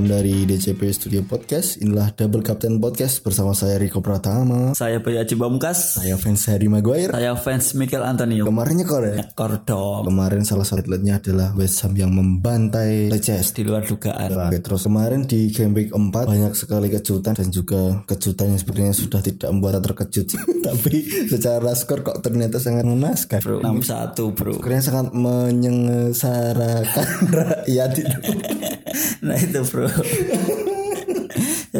Direkam dari DCP Studio Podcast. Inilah Double Captain Podcast bersama saya Riko Pratama. Saya Bayi Aji Bamungkas. Saya fans Harry Maguire. Saya fans Michael Antonio. Kemarinnya kok ya? Kordom. Kemarin salah satu atletnya adalah West Ham yang membantai Leicester. Di luar dugaan. Oke, terus kemarin di game week 4 banyak sekali kejutan dan juga kejutan yang sebenarnya sudah tidak membuat terkejut. Tapi secara skor kok ternyata sangat mengenaskan. Bro, 6-1 bro. Skornya sangat menyengsarakan rakyat itu. Nah itu bro.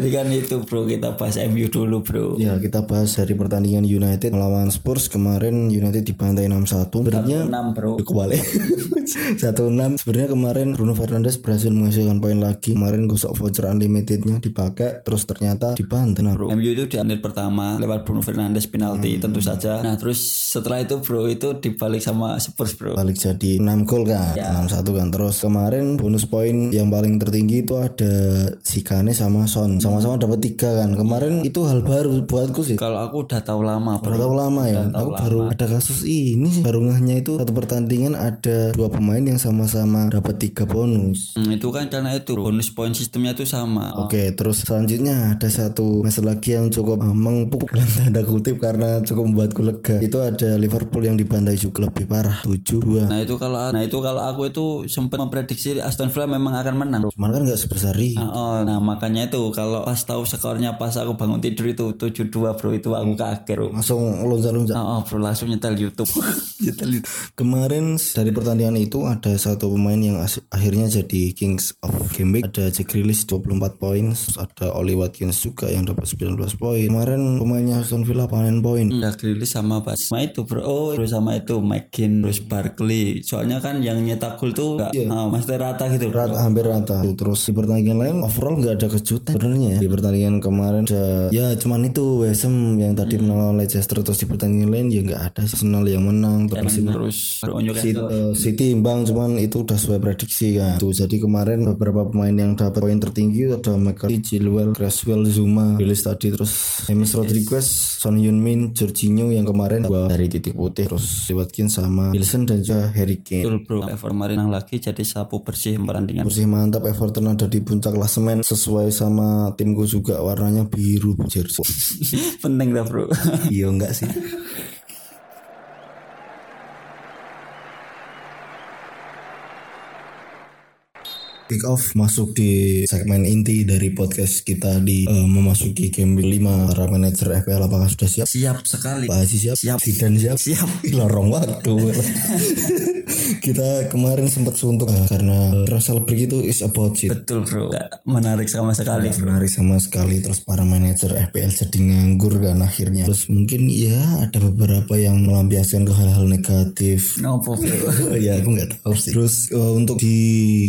Jadi kan itu bro kita bahas MU dulu bro. Ya kita bahas dari pertandingan United melawan Spurs kemarin United dibantai 6-1 Sebenarnya 6 bro. kebalik 1-6 Sebenarnya kemarin Bruno Fernandes berhasil menghasilkan poin lagi Kemarin gosok voucher unlimitednya dipakai Terus ternyata dibantai nah, Bro. MU itu di menit pertama lewat Bruno Fernandes penalti tentu saja. Nah terus setelah itu bro itu dibalik sama Spurs bro. balik jadi 6 gol kan 6-1 kan Terus kemarin bonus poin yang paling tertinggi itu ada si Kane sama Son Sama-sama dapat tiga kan Kemarin itu hal baru buatku sih Kalau aku udah tahu lama. Baru tahu lama ya. Aku baru ada kasus ini sih. Baru ngehnya itu satu pertandingan ada dua pemain yang sama-sama dapat tiga bonus. Hmm, itu kan karena itu bonus poin sistemnya itu sama. Oke, terus selanjutnya ada satu masalah lagi yang cukup uh, mengpuk dalam tanda kutip karena cukup membuatku lega. Itu ada Liverpool yang dibantai juga lebih parah 7-2. Nah itu kalau nah itu kalau aku itu sempat memprediksi Aston Villa memang akan menang. Cuman kan nggak sebesar ini. Nah, oh, nah makanya itu kalau pas tahu skornya pas aku bangun tidur itu 7-2 bro itu aku kaget bro. Langsung loncat-loncat. Oh, oh, bro langsung nyetel YouTube. nyetel YouTube. Kemarin dari pertandingan itu ada satu pemain yang akhirnya jadi Kings of Game Week. Ada Jack Grealish 24 poin, ada Oli Watkins juga yang dapat 19 poin. Kemarin pemainnya Aston Villa panen poin. Udah rilis sama pas sama itu bro. Oh terus sama itu McKin terus Barkley. Soalnya kan yang nyetak gol tuh gak, ah, maksudnya rata gitu. Bro. rata hampir rata terus di pertandingan lain overall nggak ada kejutan sebenarnya ya. Di pertandingan kemarin ada ya cuman itu West Ham yang tadi menang lawan Leicester terus di pertandingan lain ya nggak ada. Arsenal yang menang terus Terus bro unjuk City, eh, City imbang cuman itu udah sesuai prediksi kan. Tuh jadi kemarin beberapa pemain yang dapat poin tertinggi ada McCarthy, Chilwell, Creswell, Zuma, Rilis tadi terus James Rodriguez, Son Heung-min, Jorginho yang kemarin gua dari titik putih terus Watkins sama Wilson dan juga Harry Kane. Betul bro. Everton menang lagi jadi sapu bersih pertandingan. bersih mantap. Everton ada di puncak klasemen sesuai sama timku juga warnanya biru jersey Penting dah bro. iya enggak sih Kick off masuk di segmen inti dari podcast kita di eh, memasuki game week 5 para manajer FPL apakah sudah siap? Siap sekali. Pak Haji siap? Siap. Zidane siap? Siap. Lorong waktu kita kemarin sempat suntuk eh, karena Russell Brand itu is about it Betul bro. Gak menarik sama sekali. menarik sama sekali. Terus para manajer FPL jadi nganggur kan akhirnya. Terus mungkin ya ada beberapa yang melampiaskan ke hal-hal negatif. Nopo bro. ya aku nggak tahu sih. Terus eh, untuk di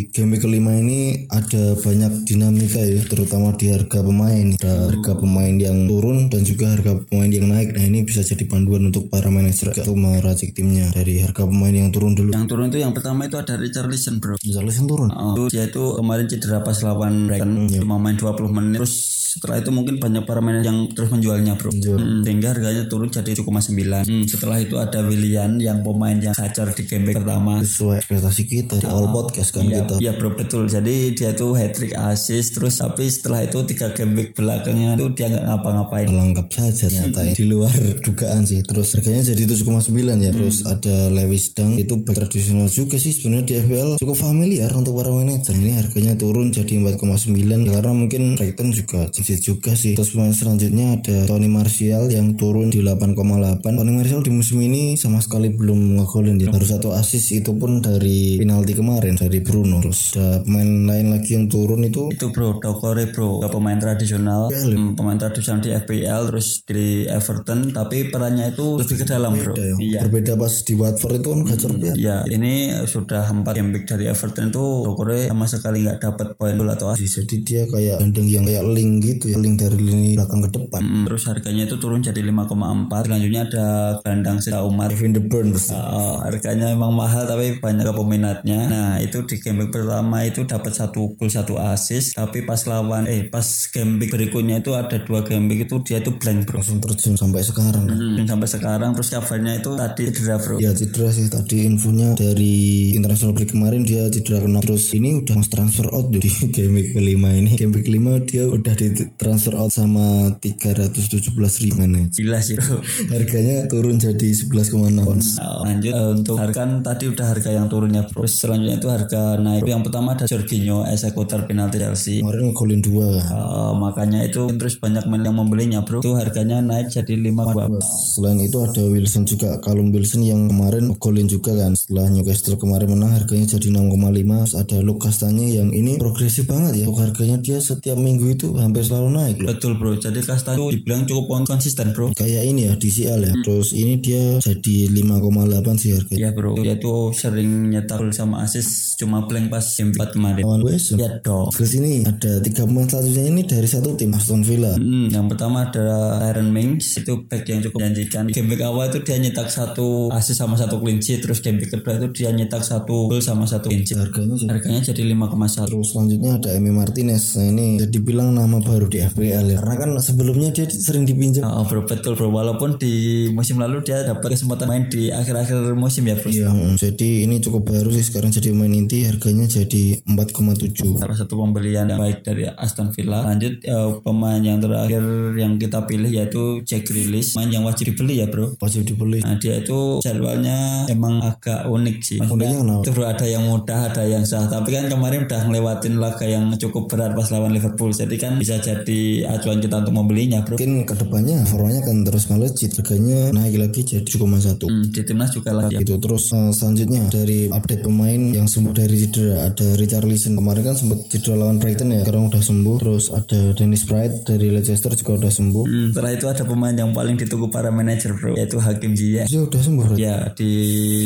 game kelima ini ada banyak dinamika ya terutama di harga pemain. Ada harga pemain yang turun dan juga harga pemain yang naik. Nah ini bisa jadi panduan untuk para manajer untuk meracik timnya. Dari harga pemain yang turun dulu Yang turun itu yang pertama itu ada Richarlison bro. Richarlison turun? Oh, itu dia itu kemarin cedera pas lawan Brighton cuma main 20 menit. Terus setelah itu mungkin banyak para manajer yang terus menjualnya bro. Hmm, sehingga harganya turun jadi 1,9 hmm, setelah itu ada Willian yang pemain yang gacor di game pertama. Sesuai ekspektasi kita di all podcast kan kita. Iya bro betul. Jadi dia tuh hat trick assist terus tapi setelah itu tiga game week belakangnya itu dia nggak ngapa-ngapain. Lengkap saja ternyata ya. di luar. Dugaan sih. Terus harganya jadi 7,9 ya. Terus ada Lewis Dunk itu tradisional juga sih sebenarnya di FPL cukup familiar untuk para manajer. Ini harganya turun jadi 4,9 ya, karena mungkin Brighton juga jenis juga sih. Terus pemain selanjutnya ada Tony Martial yang turun di 8,8 Tony Martial di musim ini sama sekali belum ngegolin dia. Baru satu assist itu pun dari penalti kemarin dari Bruno. Terus ada pemain lain lagi yang turun itu. Itu bro Dokore bro. Gak pemain tradisional. Hmm, pemain tradisional di FPL terus di Everton. Tapi perannya itu lebih ke dalam bro. ya, iya. Berbeda pas di Watford itu kan gacor banget Ya, ini sudah empat game week dari Everton itu Dokore sama sekali nggak dapat poin gol atau assist. jadi dia kayak gandeng yang kayak link gitu ya link dari lini belakang ke depan Hmm, Terus harganya itu turun jadi 5,4. Selanjutnya ada gelandang Sita Umar. Kevin De Bruyne. Oh, harganya emang mahal tapi banyak peminatnya. Nah itu di game week pertama itu dapat satu gol satu assist. Tapi pas lawan eh pas game week berikutnya itu ada dua game week itu dia itu blank bro. langsung terjun sampai sekarang. Hmm, sampai sekarang terus kabarnya itu tadi cedera bro. Ya cedera sih tadi infonya Soalnya dari international break kemarin dia cedera kena terus ini udah mau transfer out di game week kelima ini. Game week kelima dia udah di transfer out sama 317 ribu manage. Gila sih bro. Harganya turun jadi 11,6 ons. Nah, lanjut eh, untuk harga kan tadi udah harga yang turunnya bro. Terus selanjutnya itu harga naik. Yang pertama ada Jorginho eksekutor penalti Chelsea. Kemarin ngegolin dua. Eh, makanya itu terus banyak main yang membelinya bro. Itu harganya naik jadi 5 Selain itu ada Wilson juga, Callum Wilson yang kemarin golin juga kan. Setelah Newcastle kemarin menang harganya jadi 6,5. Terus ada Lucas Tanya yang ini progresif banget ya. Untuk harganya dia setiap minggu itu hampir selalu naik loh. Betul bro. Jadi Kasta itu dibilang cukup konsisten bro. Kayak ini ya DCL ya. Terus ini dia jadi 5,8 sih harganya. Ya bro. Dia tuh sering nyetak sama asis cuma blank pas game 4 kemarin. Lawan West. Ya dong. Terus ini ada tiga pemain selanjutnya ini dari satu tim Aston Villa. Hmm, yang pertama ada Aaron Mings itu back yang cukup menjanjikan. Game week awal itu dia nyetak satu asis sama satu clean sheet, terus game kedua itu dia nyetak satu gol sama satu sheet. Harganya jadi Harganya jadi 5,1. Terus selanjutnya ada Emi Martinez. Nah ini jadi bilang nama baru di FPL ya. Karena kan sebelumnya dia sering dipinjam. Oh, bro betul bro walaupun di musim lalu dia dapat kesempatan main di akhir-akhir musim ya bro. Iya, jadi ini cukup baru sih sekarang jadi main inti harganya jadi 4,7. Salah satu pembelian yang baik dari Aston Villa. Lanjut eh, pemain yang terakhir yang kita pilih yaitu Jack Grealish, pemain yang wajib dibeli ya bro. Wajib dibeli. Nah dia itu jadwalnya emang agak unik sih. Uniknya kenapa? Itu bro ada yang mudah, ada yang sah. Tapi kan kemarin udah ngelewatin laga yang cukup berat pas lawan Liverpool. Jadi kan bisa jadi acuan kita untuk membelinya bro. Mungkin ke depannya formanya akan terus melejit harganya naik lagi jadi 7,1 Hmm, di timnas juga lah ya. gitu terus eh, selanjutnya dari update pemain yang sembuh dari cedera ada Richarlison kemarin kan sempat cedera lawan Brighton ya sekarang udah sembuh terus ada Dennis Bright dari Leicester juga udah sembuh Hmm, setelah itu ada pemain yang paling ditunggu para manajer bro, yaitu Hakim Ziyech. dia udah sembuh. Ya di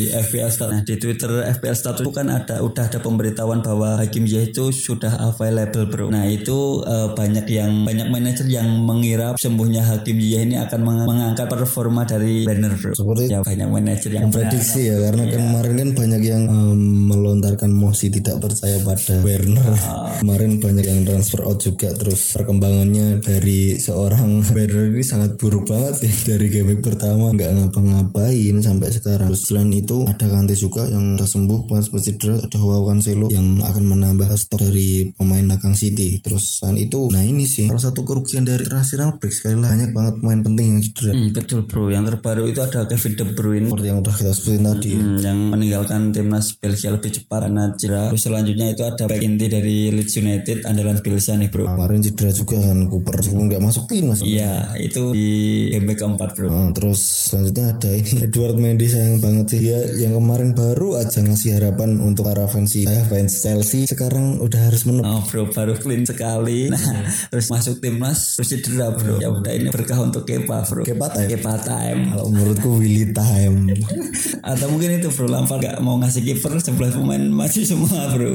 FPL status nah, di Twitter FPL status itu kan ada udah ada pemberitahuan bahwa Hakim Ziyech itu sudah available bro. Nah itu eh, banyak yang banyak manajer yang mengira sembuhnya Hakim Ziyech ini akan meng- mengangkat performa dari Werner bro. Seperti Ya banyak manajer yang prediksi ya karena kan kemarin kan banyak yang em, melontarkan mosi tidak percaya pada Werner kemarin banyak yang transfer out juga terus perkembangannya dari seorang Werner ini sangat buruk banget ya dari game pertama nggak ngapa-ngapain sampai sekarang. Terus selain itu ada Kante juga yang udah sembuh pas cedera ada Joao Cancelo yang akan menambah stok dari pemain belakang City terus selain itu nah ini sih salah satu kerugian dari international break sekali lagi banyak banget pemain penting yang cedera Hmm, betul bro. Yang terbaru itu ada Kevin De Bruyne seperti yang udah kita sebutin tadi. Hmm, yang meninggalkan timnas Belgia lebih cepat karena cedera. Terus selanjutnya itu ada back inti dari Leeds United andalan Bielsa nih bro. kemarin cedera juga kan Cooper meskipun nggak masuk tim mas Iya itu di game keempat bro. Nah, terus selanjutnya ada ini Edward Mendy sayang banget sih dia yang kemarin baru aja ngasih harapan untuk para fans saya fans Chelsea sekarang udah harus menep Oh bro baru clean sekali. Nah terus masuk timnas terus cedera bro. Ya udah ini berkah untuk Kepa bro. Kepa time. Kepa time. kalau menurutku Willy time Atau mungkin itu bro Lampard gak mau ngasih kiper sebelah pemain maju semua bro.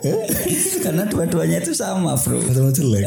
Karena dua-duanya itu sama bro. sama jelek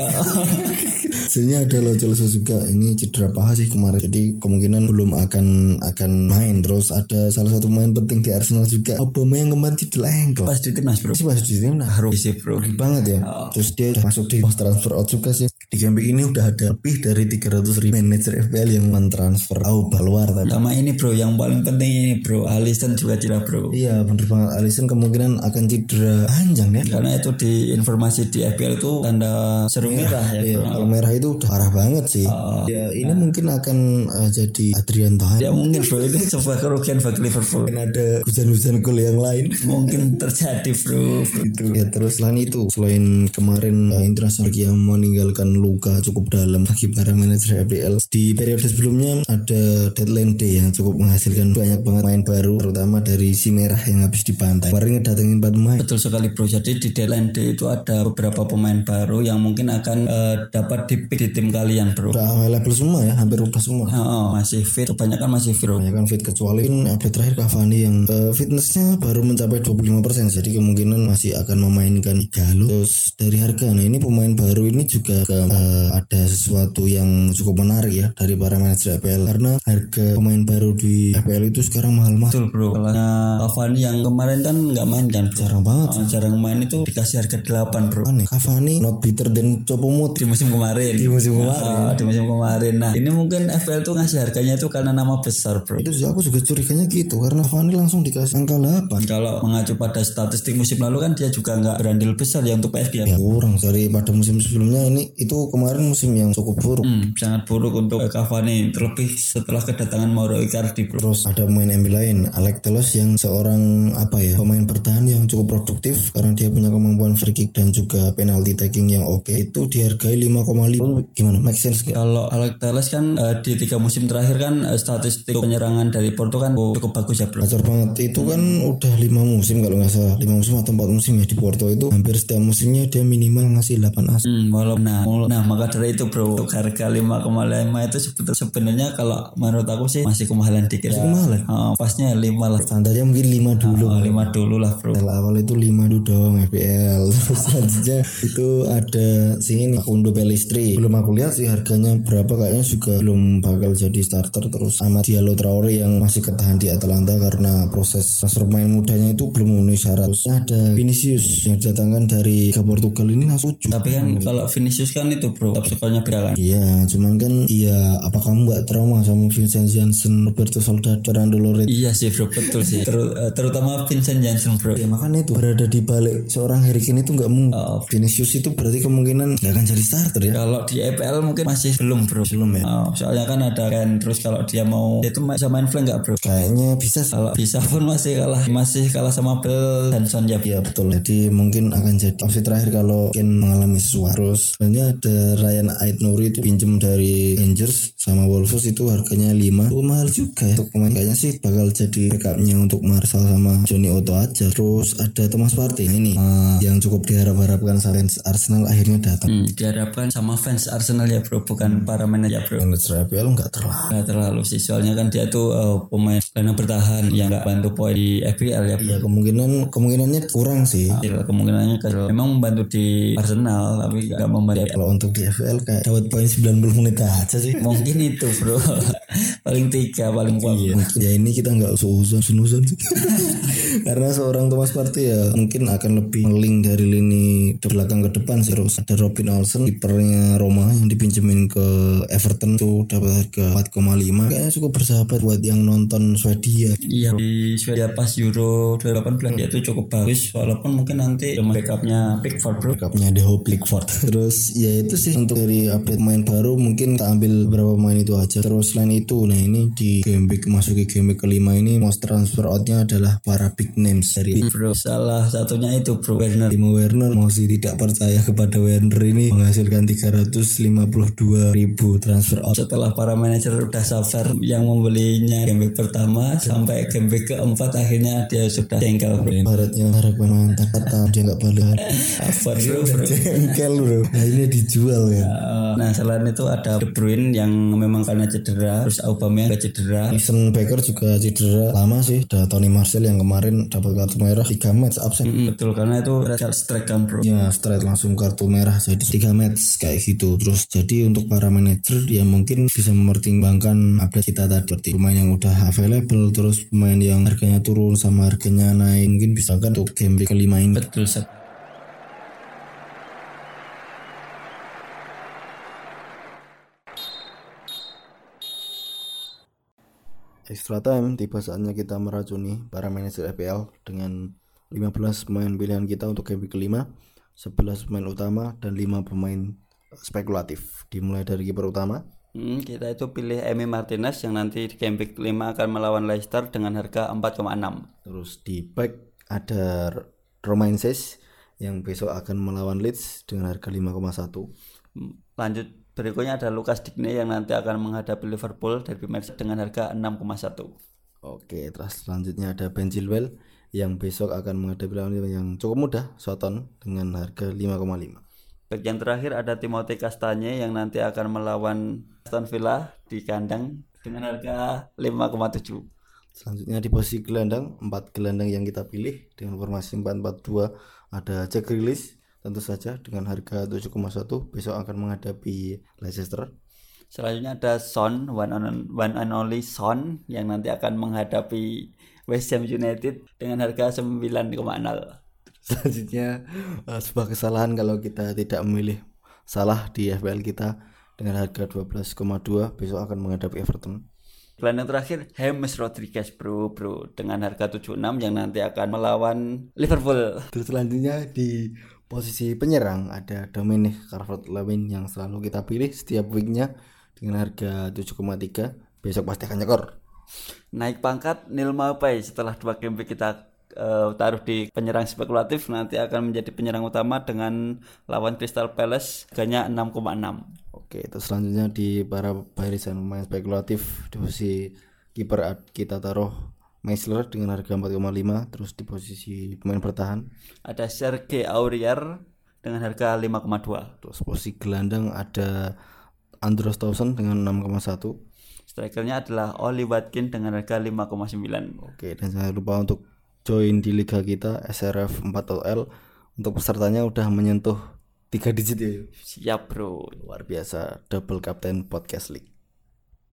Sebenarnya ada lo Chelsea juga. Ini cedera paha sih kemarin. Jadi kemungkinan belum akan akan main. Terus ada salah satu pemain penting di Arsenal juga. Obama yang kemarin cedera ankle Pas di timnas bro. masih masih di timnas Harus sih bro. Banget ya. Terus dia masuk di post transfer out juga sih. Di game ini udah ada lebih dari 300 ribu manajer FPL yang mentransfer au keluar tadi. Sama ini bro yang paling penting ini bro. Alisson juga cedera bro. iya bener banget. Alisson kemungkinan akan cedera panjang ya. Karena itu di informasi di FPL itu tanda seru merah ya Iya, kalau merah itu udah parah banget sih. ya, ini mungkin akan uh, jadi Adrian Tahan. Ya mungkin bro itu sebuah kerugian bagi Liverpool. Mungkin ada hujan-hujan gol yang lain. Mungkin terjadi bro. itu ya terus selain itu selain kemarin uh, internasional yang meninggalkan luka cukup dalam bagi para manajer FPL di periode sebelumnya ada deadline day yang cukup menghasilkan banyak banget main baru terutama dari si merah yang habis dibantai kemarin ngedatengin 4 pemain Betul sekali bro. Jadi di deadline day itu ada beberapa pemain baru yang mungkin akan eh, dapat dipick di tim kalian bro. udah available semua ya hampir udah semua Oh, masih fit. Kebanyakan masih fit bro. banyak kan fit kecuali update terakhir Cavani yang eh, fitnessnya baru mencapai 25% jadi kemungkinan masih akan memainkan Igalo terus dari harga nah ini pemain baru ini juga ke uh, ada sesuatu yang cukup menarik ya dari para manajer FPL karena harga pemain baru di FPL itu sekarang mahal mahal. Betul bro. Kalau Cavani yang kemarin kan nggak main kan? Jarang banget. Oh, jarang main itu dikasih harga 8 bro. Aneh. Cavani not better than Chopomut di musim kemarin. Di musim kemarin. Oh, di musim kemarin. Nah ini mungkin FPL tuh ngasih harganya itu karena nama besar bro. Itu sih aku juga curiganya gitu karena Cavani langsung dikasih angka 8. Kalau mengacu pada statistik musim lalu kan dia juga nggak berandil besar ya untuk PSG. Ya kurang dari pada musim sebelumnya ini itu kemarin musim yang cukup buruk. Hmm, sangat buruk untuk Cavani terlebih setelah kedatangan Mauro Icardi bro. Terus ada pemain MU lain Alex Teles yang seorang apa ya pemain bertahan yang cukup produktif karena dia punya kemampuan free kick dan juga penalty taking yang oke okay. itu dihargai 5,5 gimana make sense gak? Kalau Alex Teles kan uh, di tiga musim terakhir kan uh, statistik penyerangan dari Porto kan cukup bagus ya bro. Gacor banget itu kan udah lima musim kalau nggak salah lima musim atau empat musim ya di Porto itu hampir setiap musimnya dia minimal ngasih 8 as. Hmm, walau nah, nah maka dari itu bro untuk harga 5,5 itu sebenarnya kalau menurut aku sih masih kemahalan dikit. Masih kemahalan. Uh, pasnya 5 lah. Standarnya mungkin 5 dulu. Uh, 5 dulu lah bro. Setelah awal itu 5 dulu dong FPL. Terus selanjutnya itu ada sini ini Undo Belum aku lihat sih harganya berapa kayaknya juga belum bakal jadi starter terus Ahmad Diallo Traore yang masih ketahan di Atalanta karena proses transfer pemain mudanya itu belum memenuhi syarat. Terus ada Vinicius yang didatangkan dari ke Portugal ini langsung Tapi kan hmm. kalau Vinicius kan itu bro, top skornya berapa? Iya, cuman kan iya apa kamu nggak trauma sama Vincent Janssen, Roberto Soldado, Fernando Loret? Iya sih bro, betul sih. Ter terutama Vincent Janssen bro. Ya makanya itu berada di balik seorang Harry Kane itu nggak mungkin. Oh. Vinicius itu berarti kemungkinan nggak akan jadi starter ya. Kalau di EPL mungkin masih belum bro. Belum ya. Oh, soalnya kan ada kan terus kalau dia mau dia itu bisa main flank nggak bro? Kayaknya bisa. Kalau bisa pun masih kalah masih kalah sama Bell dan Son ya. Iya betul. Jadi mungkin akan jadi opsi terakhir kalau Kane mengalami sesuatu. Terus sebenarnya ada Ryan Ait Nuri itu pinjem dari Rangers sama Wolves itu harganya 5 itu mahal juga ya untuk pemain kayaknya sih bakal jadi backupnya untuk Marshall sama Johnny Otto aja terus ada Thomas Partey nah, ini uh, yang cukup diharap-harapkan fans Arsenal akhirnya datang hmm, diharapkan sama fans Arsenal ya bro bukan hmm. para manajer bro. Manajer FPL nggak terlalu. Nggak terlalu sih soalnya kan dia tuh uh, pemain yang bertahan yang nggak bantu poin di FPL ya iya kemungkinan kemungkinannya kurang sih. Nah, kemungkinannya kalau memang membantu di Arsenal tapi nggak membantu kalau untuk di FPL kayak dapat poin 90 menit aja sih. Mungkin itu bro. Paling tiga paling kuat. Iya. ya ini kita nggak usah sih. Karena seorang Thomas Partey ya mungkin akan lebih meling dari lini belakang ke depan sih terus ada Robin Olsen kipernya Roma yang dipinjemin ke Everton tuh dapat harga 4,5 kayaknya cukup bersahabat buat yang nonton Swedia iya di Swedia pas Euro 2018 dia tuh cukup bagus. Walaupun mungkin nanti backupnya Pickford bro. Backupnya The Hope Pickford. Terus ya itu sih untuk dari update main baru mungkin kita ambil beberapa pemain itu aja. Terus selain itu nah ini di game week masuk ke game week kelima ini most transfer outnya adalah para big names dari bro. Salah satunya itu bro Werner. Timo Werner. Masih tidak percaya kepada Werner ini menghasilkan 352 ribu transfer out. Setelah para manajer udah sabar yang membelinya game pertama sampai game keempat akhirnya dia sudah jengkel bro. Baratnya harapan mantan kata dia nggak balik. Apa bro, bro. jengkel bro. Nah ini dijual ya. Nah selain itu ada De Bruyne yang memang karena cedera terus Aubameyang juga cedera. Ethan Baker juga cedera. Lama sih ada Tony Marcel yang kemarin dapat kartu merah 3 match absen. Mm -hmm, betul karena itu strike kan bro. Ya strike langsung kartu merah jadi 3 match kayak gitu terus jadi untuk para manajer ya mungkin bisa mempertimbangkan update kita tadi. Seperti pemain yang udah available terus pemain yang harganya turun sama harganya naik. Mungkin bisa kan untuk game kelima ini. Betul set Extra time tiba saatnya kita meracuni para manajer FPL dengan 15 pemain pilihan kita untuk game kelima, 11 pemain utama dan 5 pemain spekulatif. Dimulai dari kiper utama. Hmm, kita itu pilih Emi Martinez yang nanti di game week 5 akan melawan Leicester dengan harga 4,6. Terus di back ada Romain Ses yang besok akan melawan Leeds dengan harga 5,1. Lanjut Berikutnya ada Lukas Digne yang nanti akan menghadapi Liverpool dari match dengan harga 6,1. Oke, terus selanjutnya ada Ben Chilwell yang besok akan menghadapi lawan yang cukup mudah, Soton dengan harga 5,5. Bagian terakhir ada Timothy Castagne yang nanti akan melawan Aston Villa di kandang dengan harga 5,7. Selanjutnya di posisi gelandang, 4 gelandang yang kita pilih dengan formasi 442 ada Jack Grealish, tentu saja dengan harga 7,1 besok akan menghadapi Leicester Selanjutnya ada Son, one, on, one and only Son yang nanti akan menghadapi West Ham United dengan harga 9,0. Selanjutnya uh, sebuah kesalahan kalau kita tidak memilih salah di FPL kita dengan harga 12,2 besok akan menghadapi Everton. Dan yang terakhir James Rodriguez bro bro dengan harga 76 yang nanti akan melawan Liverpool. Terus selanjutnya di posisi penyerang ada Dominic Calvert-Lewin yang selalu kita pilih setiap weeknya dengan harga 7,3 besok pasti akan nyekor naik pangkat Neil Maupay setelah dua game kita uh, taruh di penyerang spekulatif nanti akan menjadi penyerang utama dengan lawan Crystal Palace harganya 6,6 oke terus selanjutnya di para barisan pemain spekulatif di posisi kiper kita taruh Meisler dengan harga 4,5 terus di posisi pemain bertahan. Ada Sergei Aurier dengan harga 5,2 terus posisi gelandang ada Andros Towson dengan 6,1 strikernya adalah Oli Watkins dengan harga 5,9 oke dan jangan lupa untuk join di liga kita SRF 4OL untuk pesertanya udah menyentuh tiga digit ya. Siap bro. Luar biasa double captain podcast league